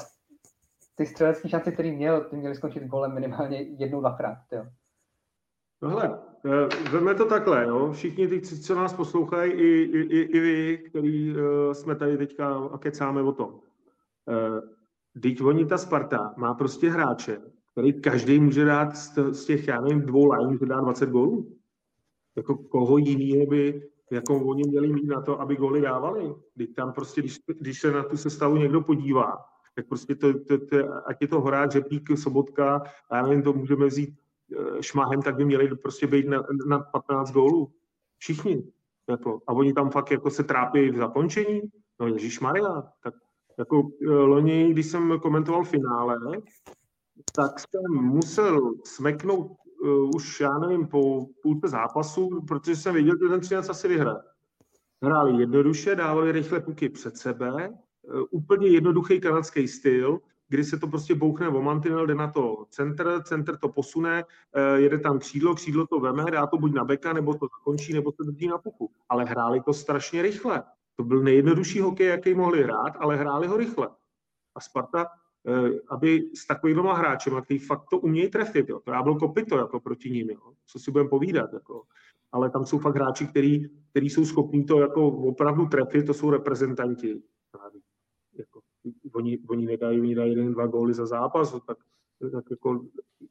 S7: ty střelecké šance, který měl, ty měly skončit golem minimálně jednou, dvakrát. Jo.
S6: No hele, eh, vezme to takhle, jo. Všichni ty, co nás poslouchají, i, i, i vy, který uh, jsme tady teďka a kecáme o tom. Uh, teď oni, ta Sparta, má prostě hráče, který každý může dát z těch, já nevím, dvou line, může dát 20 gólů. Jako koho jiného by, jako oni měli mít na to, aby góly dávali. Teď tam prostě, když, když se na tu sestavu někdo podívá, tak prostě to, to, to, ať je to Horák, Řepík, Sobotka, a já nevím, to můžeme vzít eh, šmahem, tak by měli prostě být na, na 15 gólů. Všichni. Jako, a oni tam fakt jako se trápí v zakončení. No Ježíš Maria, tak jako eh, loni, když jsem komentoval finále, tak jsem musel smeknout uh, už, já nevím, po půlce zápasu, protože jsem věděl, že ten 13 asi vyhraje. Hráli jednoduše, dávali rychle puky před sebe, úplně jednoduchý kanadský styl, kdy se to prostě bouchne o mantinel, jde na to center, center to posune, uh, jede tam křídlo, křídlo to veme, dá to buď na beka, nebo to zakončí, nebo to drží na puku. Ale hráli to strašně rychle. To byl nejjednodušší hokej, jaký mohli hrát, ale hráli ho rychle. A Sparta Eh, aby s takovými hráči, který fakt to umějí trefit. Jo. To já byl kopito jako proti ním, jo. co si budeme povídat. Jako. Ale tam jsou fakt hráči, který jsou schopní to jako opravdu trefit, to jsou reprezentanti. Jako, oni, oni nedají, oni dají jeden, dva góly za zápas, tak, tak jako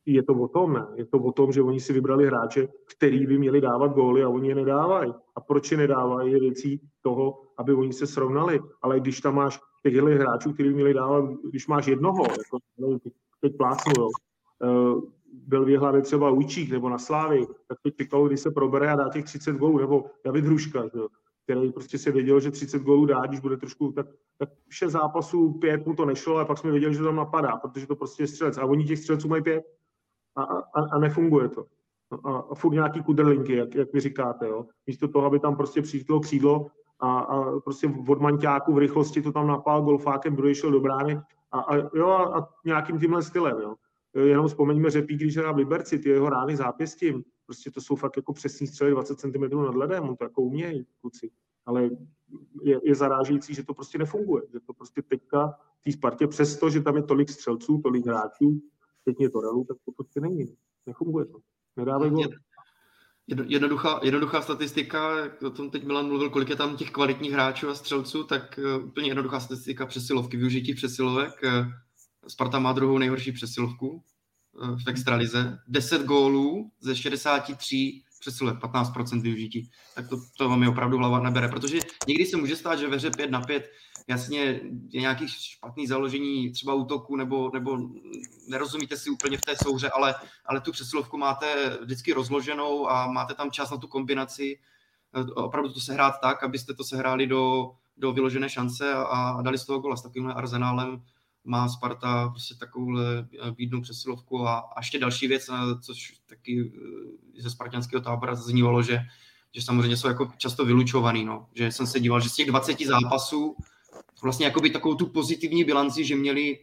S6: je to o tom, ne? Je to o tom, že oni si vybrali hráče, který by měli dávat góly a oni je nedávají. A proč je nedávají, je věcí toho, aby oni se srovnali. Ale když tam máš těchto hráčů, který měli dávat, když máš jednoho, jako, teď plásnu, jo, uh, byl v třeba Ujčík nebo na Slávy, tak teď Pikalo, když se probere a dá těch 30 gólů, nebo David Hruška, jo, který prostě se věděl, že 30 gólů dá, když bude trošku, tak, tak 6 zápasů, pět mu to nešlo, a pak jsme věděli, že tam napadá, protože to prostě je střelec. A oni těch střelců mají pět a, a, a nefunguje to. No a, a furt nějaký kudrlinky, jak, jak vy říkáte, jo. Místo toho, aby tam prostě přijítlo křídlo a, a prostě od manťáku v rychlosti to tam napál golfákem, druhý šel do brány a, a, jo, a, a nějakým tímhle stylem, jo. Jenom vzpomeňme Řepík, když hra v Liberci, ty jeho rány zápěstím, prostě to jsou fakt jako přesný střely 20 cm nad ledem, on to jako umějí kluci. Ale je, je zarážející, že to prostě nefunguje, že to prostě teďka té Spartě, přesto, že tam je tolik střelců, tolik hráčů, teď je to relu, tak to prostě není. Nefunguje to. Nedávají gol.
S8: Jednoduchá, jednoduchá statistika, o tom teď Milan mluvil, kolik je tam těch kvalitních hráčů a střelců, tak uh, úplně jednoduchá statistika přesilovky, využití přesilovek. Sparta má druhou nejhorší přesilovku uh, v extralize. 10 gólů ze 63 přesilovek, 15% využití. Tak to, to vám je opravdu hlava nebere, protože někdy se může stát, že ve hře 5 na 5 jasně je nějaký špatný založení třeba útoku nebo, nebo nerozumíte si úplně v té souře, ale, ale tu přesilovku máte vždycky rozloženou a máte tam čas na tu kombinaci. Opravdu to sehrát tak, abyste to sehráli do, do vyložené šance a, a dali z toho gola. S takovýmhle arzenálem má Sparta prostě takovouhle bídnou přesilovku a, a ještě další věc, což taky ze spartianského tábora zaznívalo, že, že samozřejmě jsou jako často vylučovaný, no. že jsem se díval, že z těch 20 zápasů vlastně jakoby takovou tu pozitivní bilanci, že měli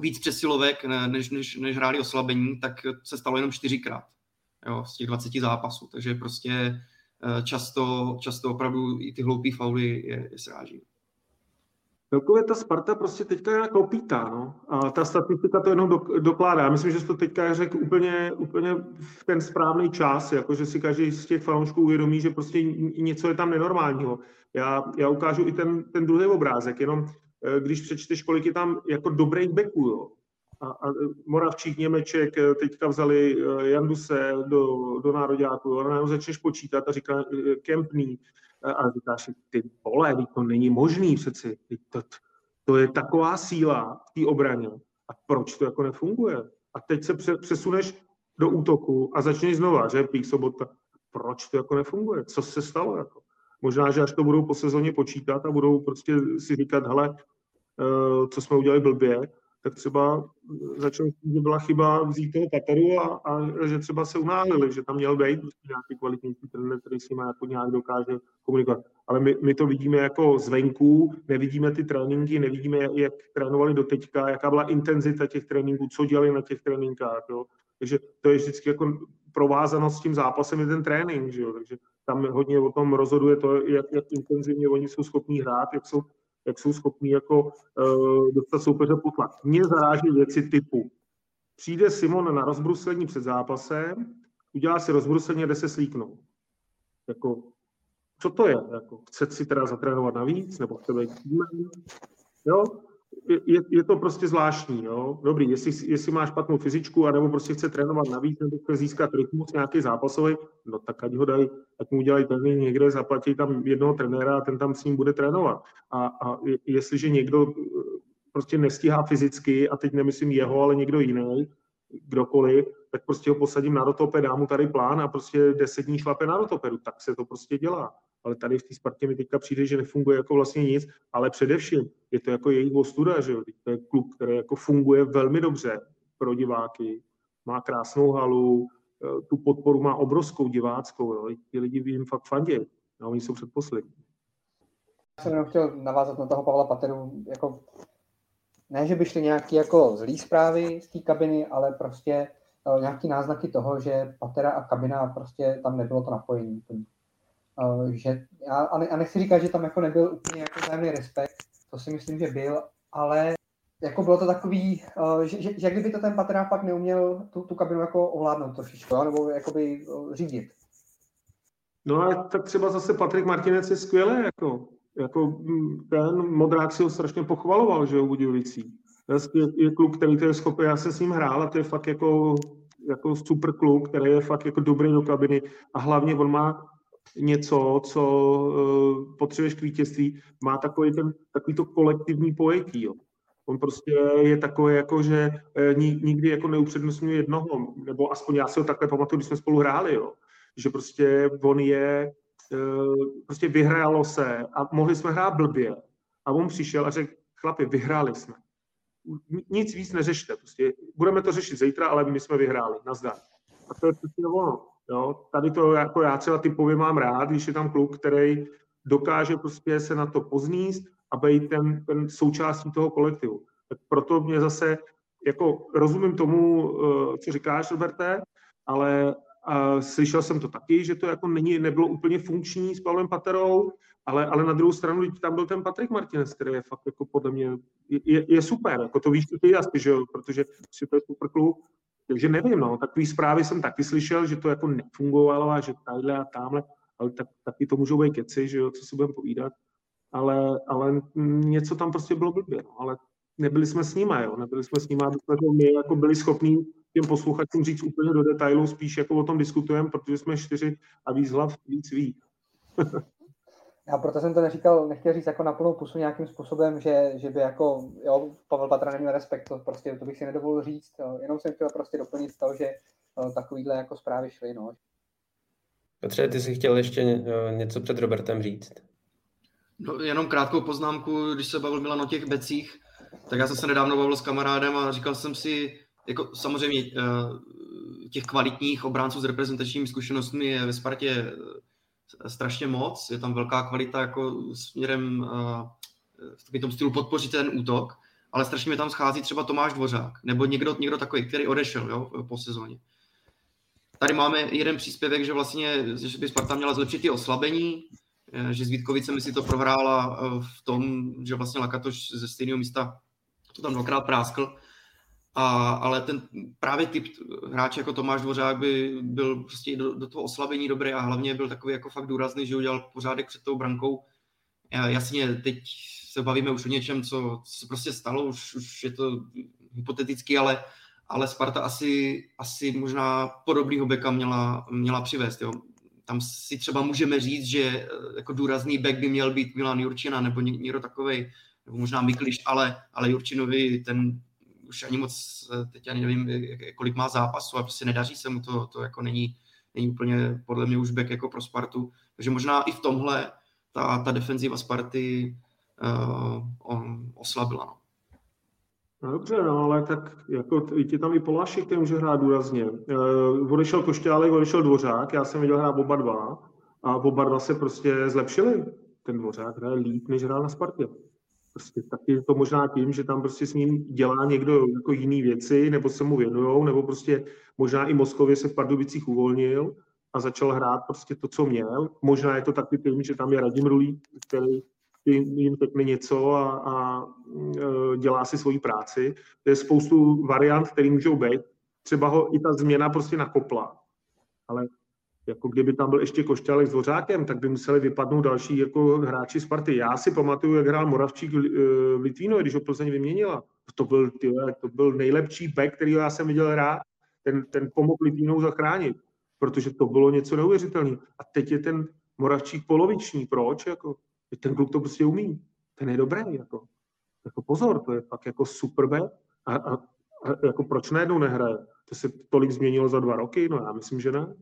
S8: víc přesilovek, než, než, než hráli oslabení, tak se stalo jenom čtyřikrát jo, z těch 20 zápasů. Takže prostě eh, často, často opravdu i ty hloupé fauly je, je sráží.
S6: Celkově ta Sparta prostě teďka je opítá, no. A ta statistika to jenom dokládá. Já myslím, že jsi to teďka řekl úplně, úplně v ten správný čas, jako že si každý z těch fanoušků uvědomí, že prostě něco je tam nenormálního. Já, já ukážu i ten, ten druhý obrázek, jenom eh, když přečteš, kolik je tam jako dobrých beků, jo. A, a Moravčík, Němeček, eh, teďka vzali eh, Janduse do, do nároďáku, jo. začneš počítat a říká Kempný, a říkáš si, ty vole, to není možný přeci. To, to je taková síla v té obraně. A proč to jako nefunguje? A teď se přesuneš do útoku a začneš znova, že pík sobota. Proč to jako nefunguje? Co se stalo? Jako? Možná, že až to budou po sezóně počítat a budou prostě si říkat, hele, eh, co jsme udělali blbě, tak třeba začal, že byla chyba vzít toho Tataru a, a, že třeba se unáhlili, že tam měl být prostě nějaký kvalitní trenér, který s nimi jako nějak dokáže komunikovat. Ale my, my, to vidíme jako zvenku, nevidíme ty tréninky, nevidíme, jak trénovali do teďka, jaká byla intenzita těch tréninků, co dělali na těch tréninkách. Jo. Takže to je vždycky jako provázanost s tím zápasem je ten trénink, že jo. takže tam hodně o tom rozhoduje to, jak, jak intenzivně oni jsou schopní hrát, jak jsou jak jsou schopní jako uh, dostat soupeře pod tlak. Mě zaráží věci typu, přijde Simon na rozbruslení před zápasem, udělá si rozbruslení a jde se slíknout. Jako, co to je? Jako, chce si teda zatrénovat navíc, nebo chce být týmem? Jo? Je, je to prostě zvláštní. Jo? Dobrý, jestli, jestli máš špatnou fyzičku, anebo prostě chce trénovat navíc, nebo chce získat rytmus nějaký zápasový, no tak ať ho dají, ať mu udělají trénink někde, zaplatí tam jednoho trenéra a ten tam s ním bude trénovat. A, a jestliže někdo eh, prostě nestíhá fyzicky, a teď nemyslím jeho, ale někdo jiný, kdokoliv, tak prostě ho posadím na rotope, dám mu tady plán a prostě deset dní šlape na rotoperu. Tak se to prostě dělá. Ale tady v té Spartě mi teďka přijde, že nefunguje jako vlastně nic, ale především je to jako jejich ostuda, že jo. To je klub, který jako funguje velmi dobře pro diváky, má krásnou halu, eh, tu podporu má obrovskou diváckou, jo. Ti lidi jim fakt fandě. No, oni jsou předposlední.
S7: Já jsem jenom chtěl navázat na toho Pavla Pateru, jako ne, že by šly nějaké jako zlý zprávy z té kabiny, ale prostě uh, nějaký náznaky toho, že Patera a kabina prostě tam nebylo to napojení. Uh, že, já, a nechci říkat, že tam jako nebyl úplně jako zájemný respekt, to si myslím, že byl, ale jako bylo to takový, uh, že, že, že kdyby to ten Patera pak neuměl tu, tu kabinu jako ovládnout trošičku, nebo jakoby uh, řídit.
S6: No a tak třeba zase Patrik Martinec je skvělý, jako jako mm, ten Modrák si ho strašně pochvaloval, že jo, Budějovicí. Je, je kluk, který to je schopný, já se s ním hrál a to je fakt jako, jako super kluk, který je fakt jako dobrý do kabiny a hlavně on má něco, co uh, potřebuješ k vítězství, má takový, ten, takový to kolektivní pojetí. Jo. On prostě je takový, jako, že uh, nikdy jako neupřednostňuje jednoho, nebo aspoň já si ho takhle pamatuju, když jsme spolu hráli, jo. že prostě on je Eh, prostě vyhrálo se a mohli jsme hrát blbě. A on přišel a řekl, chlapi, vyhráli jsme. Nic víc neřešte. Prostě budeme to řešit zítra, ale my jsme vyhráli. Nazdar. A to je přesně ono. Jo? Tady to jako já třeba typově mám rád, když je tam kluk, který dokáže prostě se na to pozníst a být ten, ten součástí toho kolektivu. Tak proto mě zase, jako rozumím tomu, eh, co říkáš, Roberte, ale a slyšel jsem to taky, že to jako není, nebylo úplně funkční s Pavlem Paterou, ale, ale na druhou stranu tam byl ten Patrik Martinez, který je fakt jako podle mě, je, je super, jako to víš ty asi, že jo, protože si to je super klub, takže nevím, no, takový zprávy jsem taky slyšel, že to jako nefungovalo a že tadyhle a tamhle, ale tak, taky to můžou být keci, že jo, co si budeme povídat, ale, ale něco tam prostě bylo blbě, no, ale nebyli jsme s nimi, jo, nebyli jsme s nimi, aby jsme to my jako byli schopní těm posluchačům říct úplně do detailu, spíš jako o tom diskutujeme, protože jsme čtyři a víc hlav víc ví. <laughs>
S7: Já proto jsem to neříkal, nechtěl říct jako na plnou pusu nějakým způsobem, že, že by jako, jo, Pavel Patra neměl respekt, to prostě, to bych si nedovolil říct, jo. jenom jsem chtěl prostě doplnit to, že jo, takovýhle jako zprávy šly, no.
S5: Petře, ty jsi chtěl ještě něco před Robertem říct?
S8: No, jenom krátkou poznámku, když se bavil Milan o těch becích, tak já jsem se nedávno bavil s kamarádem a říkal jsem si, jako samozřejmě eh, těch kvalitních obránců s reprezentačními zkušenostmi je ve Spartě eh, strašně moc, je tam velká kvalita jako směrem eh, v tom stylu podpořit ten útok, ale strašně mi tam schází třeba Tomáš Dvořák, nebo někdo, někdo takový, který odešel jo, po sezóně. Tady máme jeden příspěvek, že vlastně že by Sparta měla zlepšit ty oslabení, že s Vítkovicemi si to prohrála v tom, že vlastně Lakatoš ze stejného místa to tam dvakrát práskl, a, ale ten právě typ hráče jako Tomáš Dvořák by byl prostě do, do toho oslabení dobrý a hlavně byl takový jako fakt důrazný, že udělal pořádek před tou brankou. Jasně, teď se bavíme už o něčem, co, co se prostě stalo, už, už je to hypoteticky, ale, ale Sparta asi, asi možná podobného beka měla, měla přivést. Jo. Tam si třeba můžeme říct, že jako důrazný bek by měl být Milan Jurčina nebo někdo takovej, nebo možná Mikliš, ale, ale Jurčinovi ten už ani moc, eh, teď ani nevím, kolik má zápasů a prostě nedaří se mu to, to jako není, není úplně podle mě už back jako pro Spartu. Takže možná i v tomhle ta, ta defenziva Sparty uh, on oslabila. No.
S6: No dobře, no, ale tak jako je tam i Polášek, který může hrát důrazně. Uh, odešel Košťálek, odešel Dvořák, já jsem viděl hrát oba dva a oba dva se prostě zlepšili. Ten Dvořák hraje líp, než hrál na Spartě. Prostě taky je to možná tím, že tam prostě s ním dělá někdo jako jiný věci, nebo se mu věnujou, nebo prostě možná i Moskově se v Pardubicích uvolnil a začal hrát prostě to, co měl. Možná je to taky tím, že tam je Radim Rulí, který jim řekne něco a, a e, dělá si svoji práci. Je spoustu variant, které můžou být. Třeba ho i ta změna prostě nakopla. Ale Jako kdyby tam byl ještě Košťálek s Dvořákem, tak by museli vypadnout další jako hráči Sparty. Já si pamatuju, jak hrál Moravčík v Litvínově, když ho Plzeň vyměnila. To byl, tyhle, to byl nejlepší back, který já jsem viděl hrát. Ten, ten pomohl Litvínou zachránit, protože to bylo něco neuvěřitelného. A teď je ten Moravčík poloviční. Proč? Jako, ten kluk to prostě umí. Ten je dobrý. Jako, jako pozor, to je pak jako super back. A, a, a jako proč najednou nehraje? To se tolik změnilo za dva roky? No já myslím, že ne.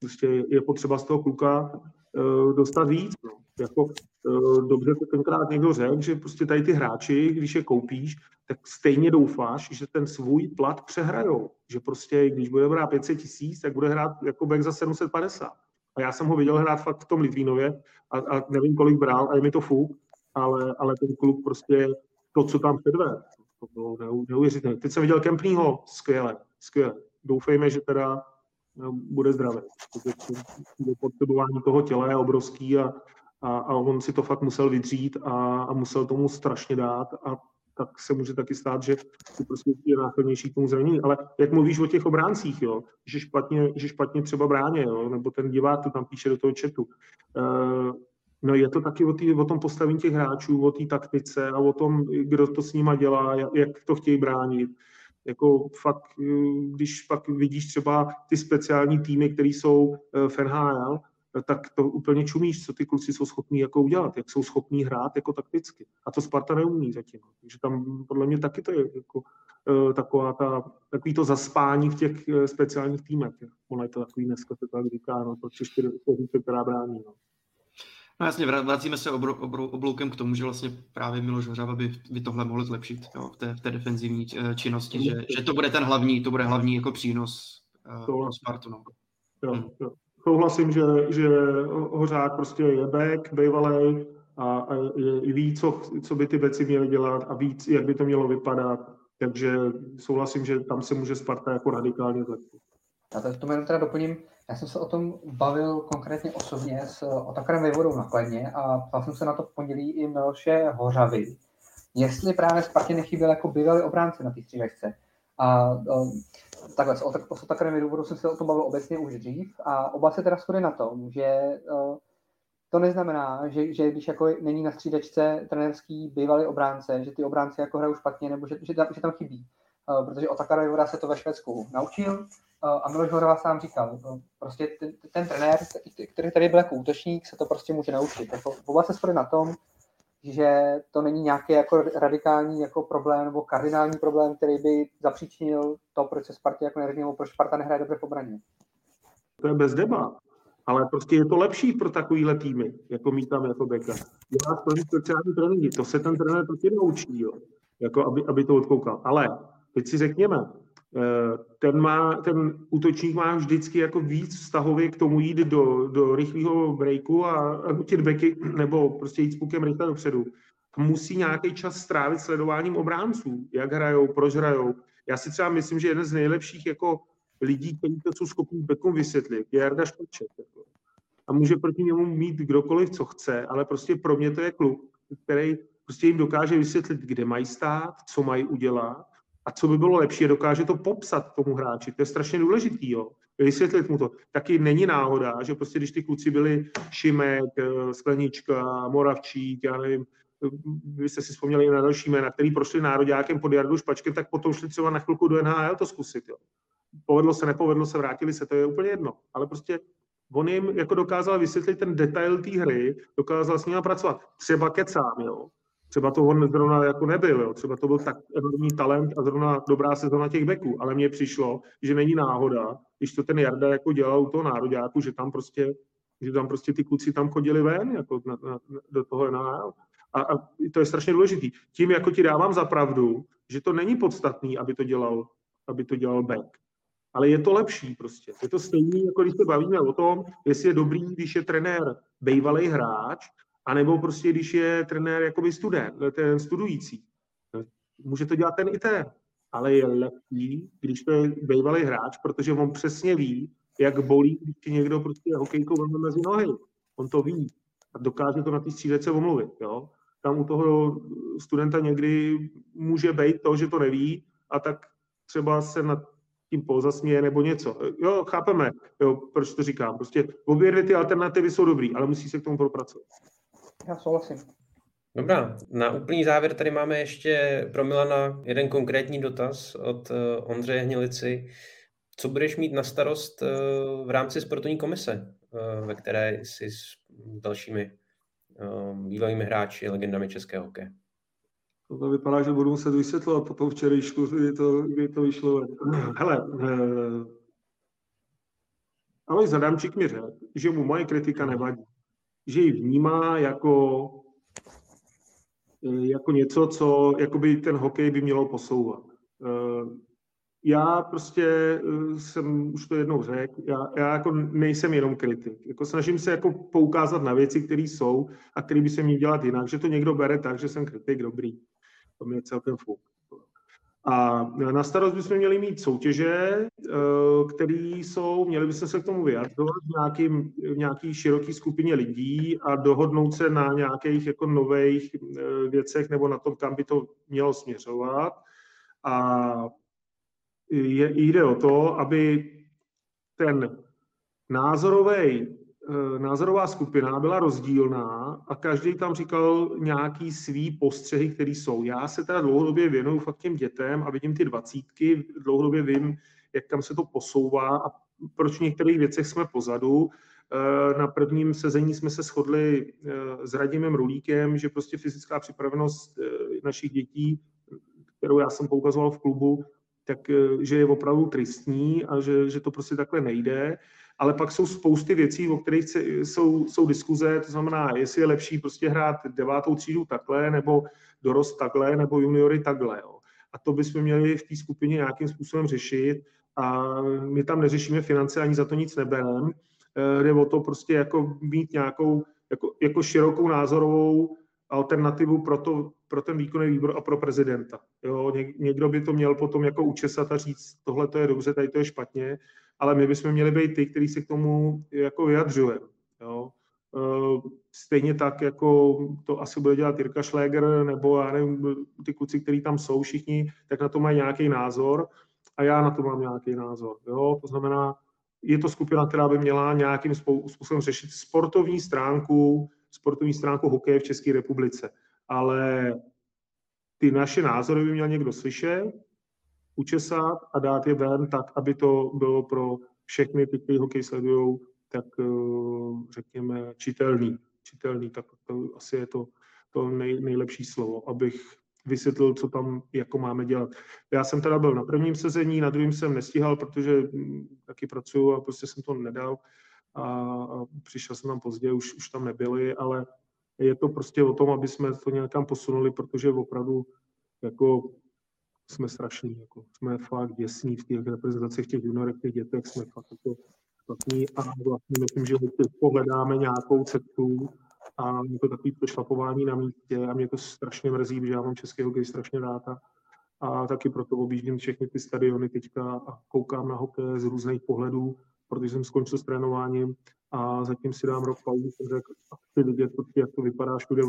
S6: Prostě je potřeba z toho kluka uh, dostat víc. No. Jako, uh, dobře to tenkrát někdo řekl, že prostě tady ty hráči, když je koupíš, tak stejně doufáš, že ten svůj plat přehrajou. Že prostě, když bude brát 500 tisíc, tak bude hrát jako back za 750. A já jsem ho viděl hrát fakt v tom Litvínově a, a nevím, kolik bral a je mi to fuk, ale, ale ten kluk prostě to, co tam předved, to bylo neuvěřitelné. Teď jsem viděl Kempnýho, skvěle, skvěle. Doufejme, že teda bude zdravý. Potřebování toho těla je obrovský a, a, a on si to fakt musel vydřít a, a musel tomu strašně dát a tak se může taky stát, že si prostě je náchylnější k tomu zranění. Ale jak mluvíš o těch obráncích, jo, že špatně, že špatně třeba bráně, jo, nebo ten divák to tam píše do toho chatu. Uh, no je to taky o, tý, o tom postavení těch hráčů, o té taktice a o tom, kdo to s nima dělá, jak to chtějí bránit. Jako fakt, když pak vidíš třeba ty speciální týmy, které jsou v NHL, tak to úplně čumíš, co ty kluci jsou schopní jako udělat, jak jsou schopní hrát jako takticky. A to Sparta neumí zatím. Takže tam podle mě taky to je jako taková ta, takový to zaspání v těch speciálních týmech. Ono je to takový dneska se tak říká, no, to čtyři která brání. No.
S8: No jasně, vracíme se obrou, obrou, obloukem k tomu, že vlastně právě Miloš Hořava by, by tohle mohl zlepšit jo, v, té, v té defenzivní eh, činnosti, že, že to bude ten hlavní, to bude hlavní jako přínos uh, pro Spartu. No.
S6: Jo, hmm. jo souhlasím, že, že Hořák prostě je back, bývalý a, a je, ví, co, co by ty věci měly dělat a víc, jak by to mělo vypadat. Takže souhlasím, že tam se může Sparta jako radikálně zlepšit.
S7: Já to jenom teda doplním. Já jsem se o tom bavil konkrétně osobně s Otakarem Vejvodou na Kladně a ptal jsem se na to v pondělí i Miloše Hořavy. Jestli právě Spartě nechyběl jako bývalý obránce na té střídačce. A takhle, s, s Otakarem důvodu jsem se o tom bavil obecně už dřív a oba se teda shodli na tom, že uh, to neznamená, že, že když jako není na střídačce trenerský bývalý obránce, že ty obránci jako hrajou špatně nebo že, že, tam, že tam chybí. Uh, protože Otakar Vejvoda se to ve Švédsku naučil a Miloš Horova sám říkal, uh, prostě ten, ten trenér, který tady byl jako útočník, se to prostě může naučit. Jako, oba se shodli na tom, že to není nějaký jako radikální jako problém nebo kardinální problém, který by zapříčinil to, proč se Spartě jako neřekne, nebo proč Sparta nehraje dobře v obraně.
S6: To je bez debat. Ale prostě je to lepší pro takovýhle týmy, jako mít tam jako beka. Já to speciální tréninky, to se ten trenér prostě naučí, jo. Jako aby, aby to odkoukal. Ale teď si řekněme, Eh, ten, má, ten útočník má vždycky jako víc vztahově k tomu jít do, do rychlého breaku a, a nutit beky, nebo prostě jít s pukem rychle dopředu. Musí nějaký čas strávit sledováním obránců, jak hrajou, proč hrajou. Já si třeba myslím, že jeden z nejlepších jako lidí, kteří to jsou schopni bekům vysvětlit, je Jarda Špaček. Jako. A může proti němu mít kdokoliv, co chce, ale prostě pro mě to je kluk, který prostě jim dokáže vysvětlit, kde mají stát, co mají udělat a co by bylo lepší, dokáže to popsat tomu hráči. To je strašně důležitý, jo. Vysvětlit mu to. Taky není náhoda, že prostě když ty kluci byli Šimek, eh, Sklenička, Moravčík, já nevím, vy jste si vzpomněli na další jména, který prošli nároďákem pod Jardu Špačkem, tak potom šli třeba na chvilku do NHL to zkusit. Jo. Povedlo se, nepovedlo se, vrátili se, to je úplně jedno. Ale prostě on jim jako dokázal vysvětlit ten detail té hry, dokázal s nimi pracovat. Třeba kecám, jo. Třeba to on zrovna jako nebyl, jo. třeba to byl tak enormní talent a zrovna dobrá sezona těch beků, ale mně přišlo, že není náhoda, když to ten Jarda jako dělal u toho nároďáku, že tam prostě, že tam prostě ty kluci tam chodili ven, jako na, na, do toho NHL. A, a to je strašně důležitý. Tím jako ti dávám za pravdu, že to není podstatný, aby to dělal, aby to dělal back. Ale je to lepší prostě. Je to stejné, jako když se bavíme o tom, jestli je dobrý, když je trenér bývalý hráč, a nebo prostě, když je trenér jakoby student, ten studující. Může to dělat ten i ten, ale je lepší, když to je bývalý hráč, protože on přesně ví, jak bolí, když ti někdo prostě hokejkou vezme mezi nohy. On to ví a dokáže to na té střílece omluvit. Jo? Tam u toho studenta někdy může být to, že to neví a tak třeba se na tím pozasměje nebo něco. Jo, chápeme, jo, proč to říkám. Prostě obě ty alternativy jsou dobrý, ale musí se k tomu propracovat.
S7: Já souhlasím.
S5: Dobrá, na úplný závěr tady máme ještě pro Milana jeden konkrétní dotaz od uh, Ondřeje Hnilici. Co budeš mít na starost uh, v rámci sportovní komise, uh, ve které jsi s dalšími bývalými hráči, legendami českého hokeje?
S6: To vypadá, že budu muset vysvětlovat po tom včerejšku, kdy to, kdy to vyšlo. Hele, Alois Zadamčík mi řekl, že mu moje kritika nevadí. Že ji vnímá jako Eh, jako něco, co jakoby ten hokej by mělo posouvat. Eh, já prostě eh, jsem už to jednou řekl, já, já jako nejsem jenom kritik. Jako snažím se jako poukázat na věci, které jsou a které by se měly dělat jinak, že to někdo bere tak, že jsem kritik, dobrý. To mě celkem fuk. A na starost bychom měli mít soutěže, eh, které jsou, měli bychom se k tomu vyjadřovat v, nějakým, v nějaký široký skupině lidí a dohodnout se na nějakých jako nových eh, věcech nebo na tom, kam by to mělo směřovat. A je, jde o to, aby ten názorový názorová skupina byla rozdílná a každý tam říkal nějaký svý postřehy, které jsou. Já se teda dlouhodobě věnuju fakt těm dětem a vidím ty dvacítky, dlouhodobě vím, jak tam se to posouvá a proč v některých věcech jsme pozadu. Eh, na prvním sezení jsme se shodli eh, s Radimem Rulíkem, že prostě fyzická připravenost našich dětí, kterou já jsem poukazoval v klubu, tak že je opravdu tristní a že, že to prostě takhle nejde ale pak jsou spousty věcí, o kterých jsou, jsou diskuze, to znamená, jestli je lepší prostě hrát devátou třídu takhle, nebo dorost takhle, nebo juniory takhle. Jo. A to bychom měli v té skupině nějakým způsobem řešit a my tam neřešíme finance, ani za to nic nebereme. Eh, jde o to prostě jako mít nějakou jako, jako širokou názorovou alternativu pro, to, pro ten výkonný výbor a pro prezidenta. Jo, někdo by to měl potom jako učesat a říct, tohle to je dobře, tady to je špatně ale my bychom měli být ty, kteří se k tomu jako vyjadřujeme. Jo. E, stejně tak, jako to asi bude dělat Jirka Schläger, nebo já nevím, ty kluci, kteří tam jsou všichni, tak na to mají nějaký názor a já na to mám nějaký názor. Jo. To znamená, je to skupina, která by měla nějakým způsobem řešit sportovní stránku, sportovní stránku hokeje v České republice. Ale ty naše názory by měl někdo slyšet, učesat a dát je ven tak, aby to bylo pro všechny ty, kteří hokej sledují, tak eh, řekněme čitelný. Čitelný, tak to asi je to, to nej, nejlepší slovo, abych vysvětlil, co tam jako máme dělat. Já jsem teda byl na prvním sezení, na druhém jsem nestíhal, protože hm, taky pracuju a prostě jsem to nedal a, a přišel jsem tam pozdě, už, už tam nebyli, ale je to prostě o tom, aby jsme to nějakam posunuli, protože opravdu jako jsme strašní, jako. Jsme fakt děsní v těch reprezentacích, těch juniorech, těch dětech, jsme fakt jako špatní a vlastně myslím, že pohledáme nějakou cestu a je to takový přešlapování na místě a mě to strašně mrzí, že já mám český hokej strašně rád a, a taky proto objíždím všechny ty stadiony teďka a koukám na hokej z různých pohledů, protože jsem skončil s trénováním a zatím si dám rok pauzu, řekl, a chci vidět, jak to vypadá všude,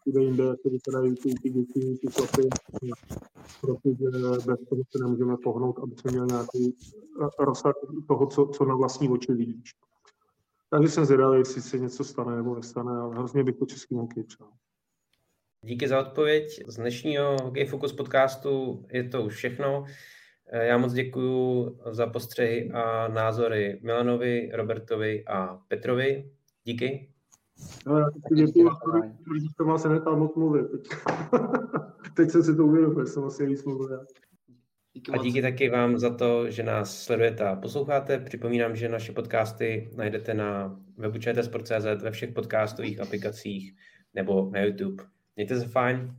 S6: všude jinde, jak to vypadají ty, ty děti, ty chlapy, protože bez toho se nemůžeme pohnout, aby jsme měli nějaký rozsah toho, co, co na vlastní oči vidíš. Takže jsem zvědavý, jestli se něco stane nebo nestane, ale hrozně bych to český hokej přál.
S5: Díky za odpověď. Z dnešního Hokej Focus podcastu je to už všechno. Já moc děkuji za postřehy a názory Milanovi, Robertovi a Petrovi. Díky.
S6: No, já děkuji, protože to se nechal moc mluvit. <laughs> Teď jsem si to uvědomil, jsem asi víc mluvil.
S5: A díky taky vám za to, že nás sledujete a posloucháte. Připomínám, že naše podcasty najdete na webu čtsport.cz, ve všech podcastových aplikacích nebo na YouTube. Mějte se fajn.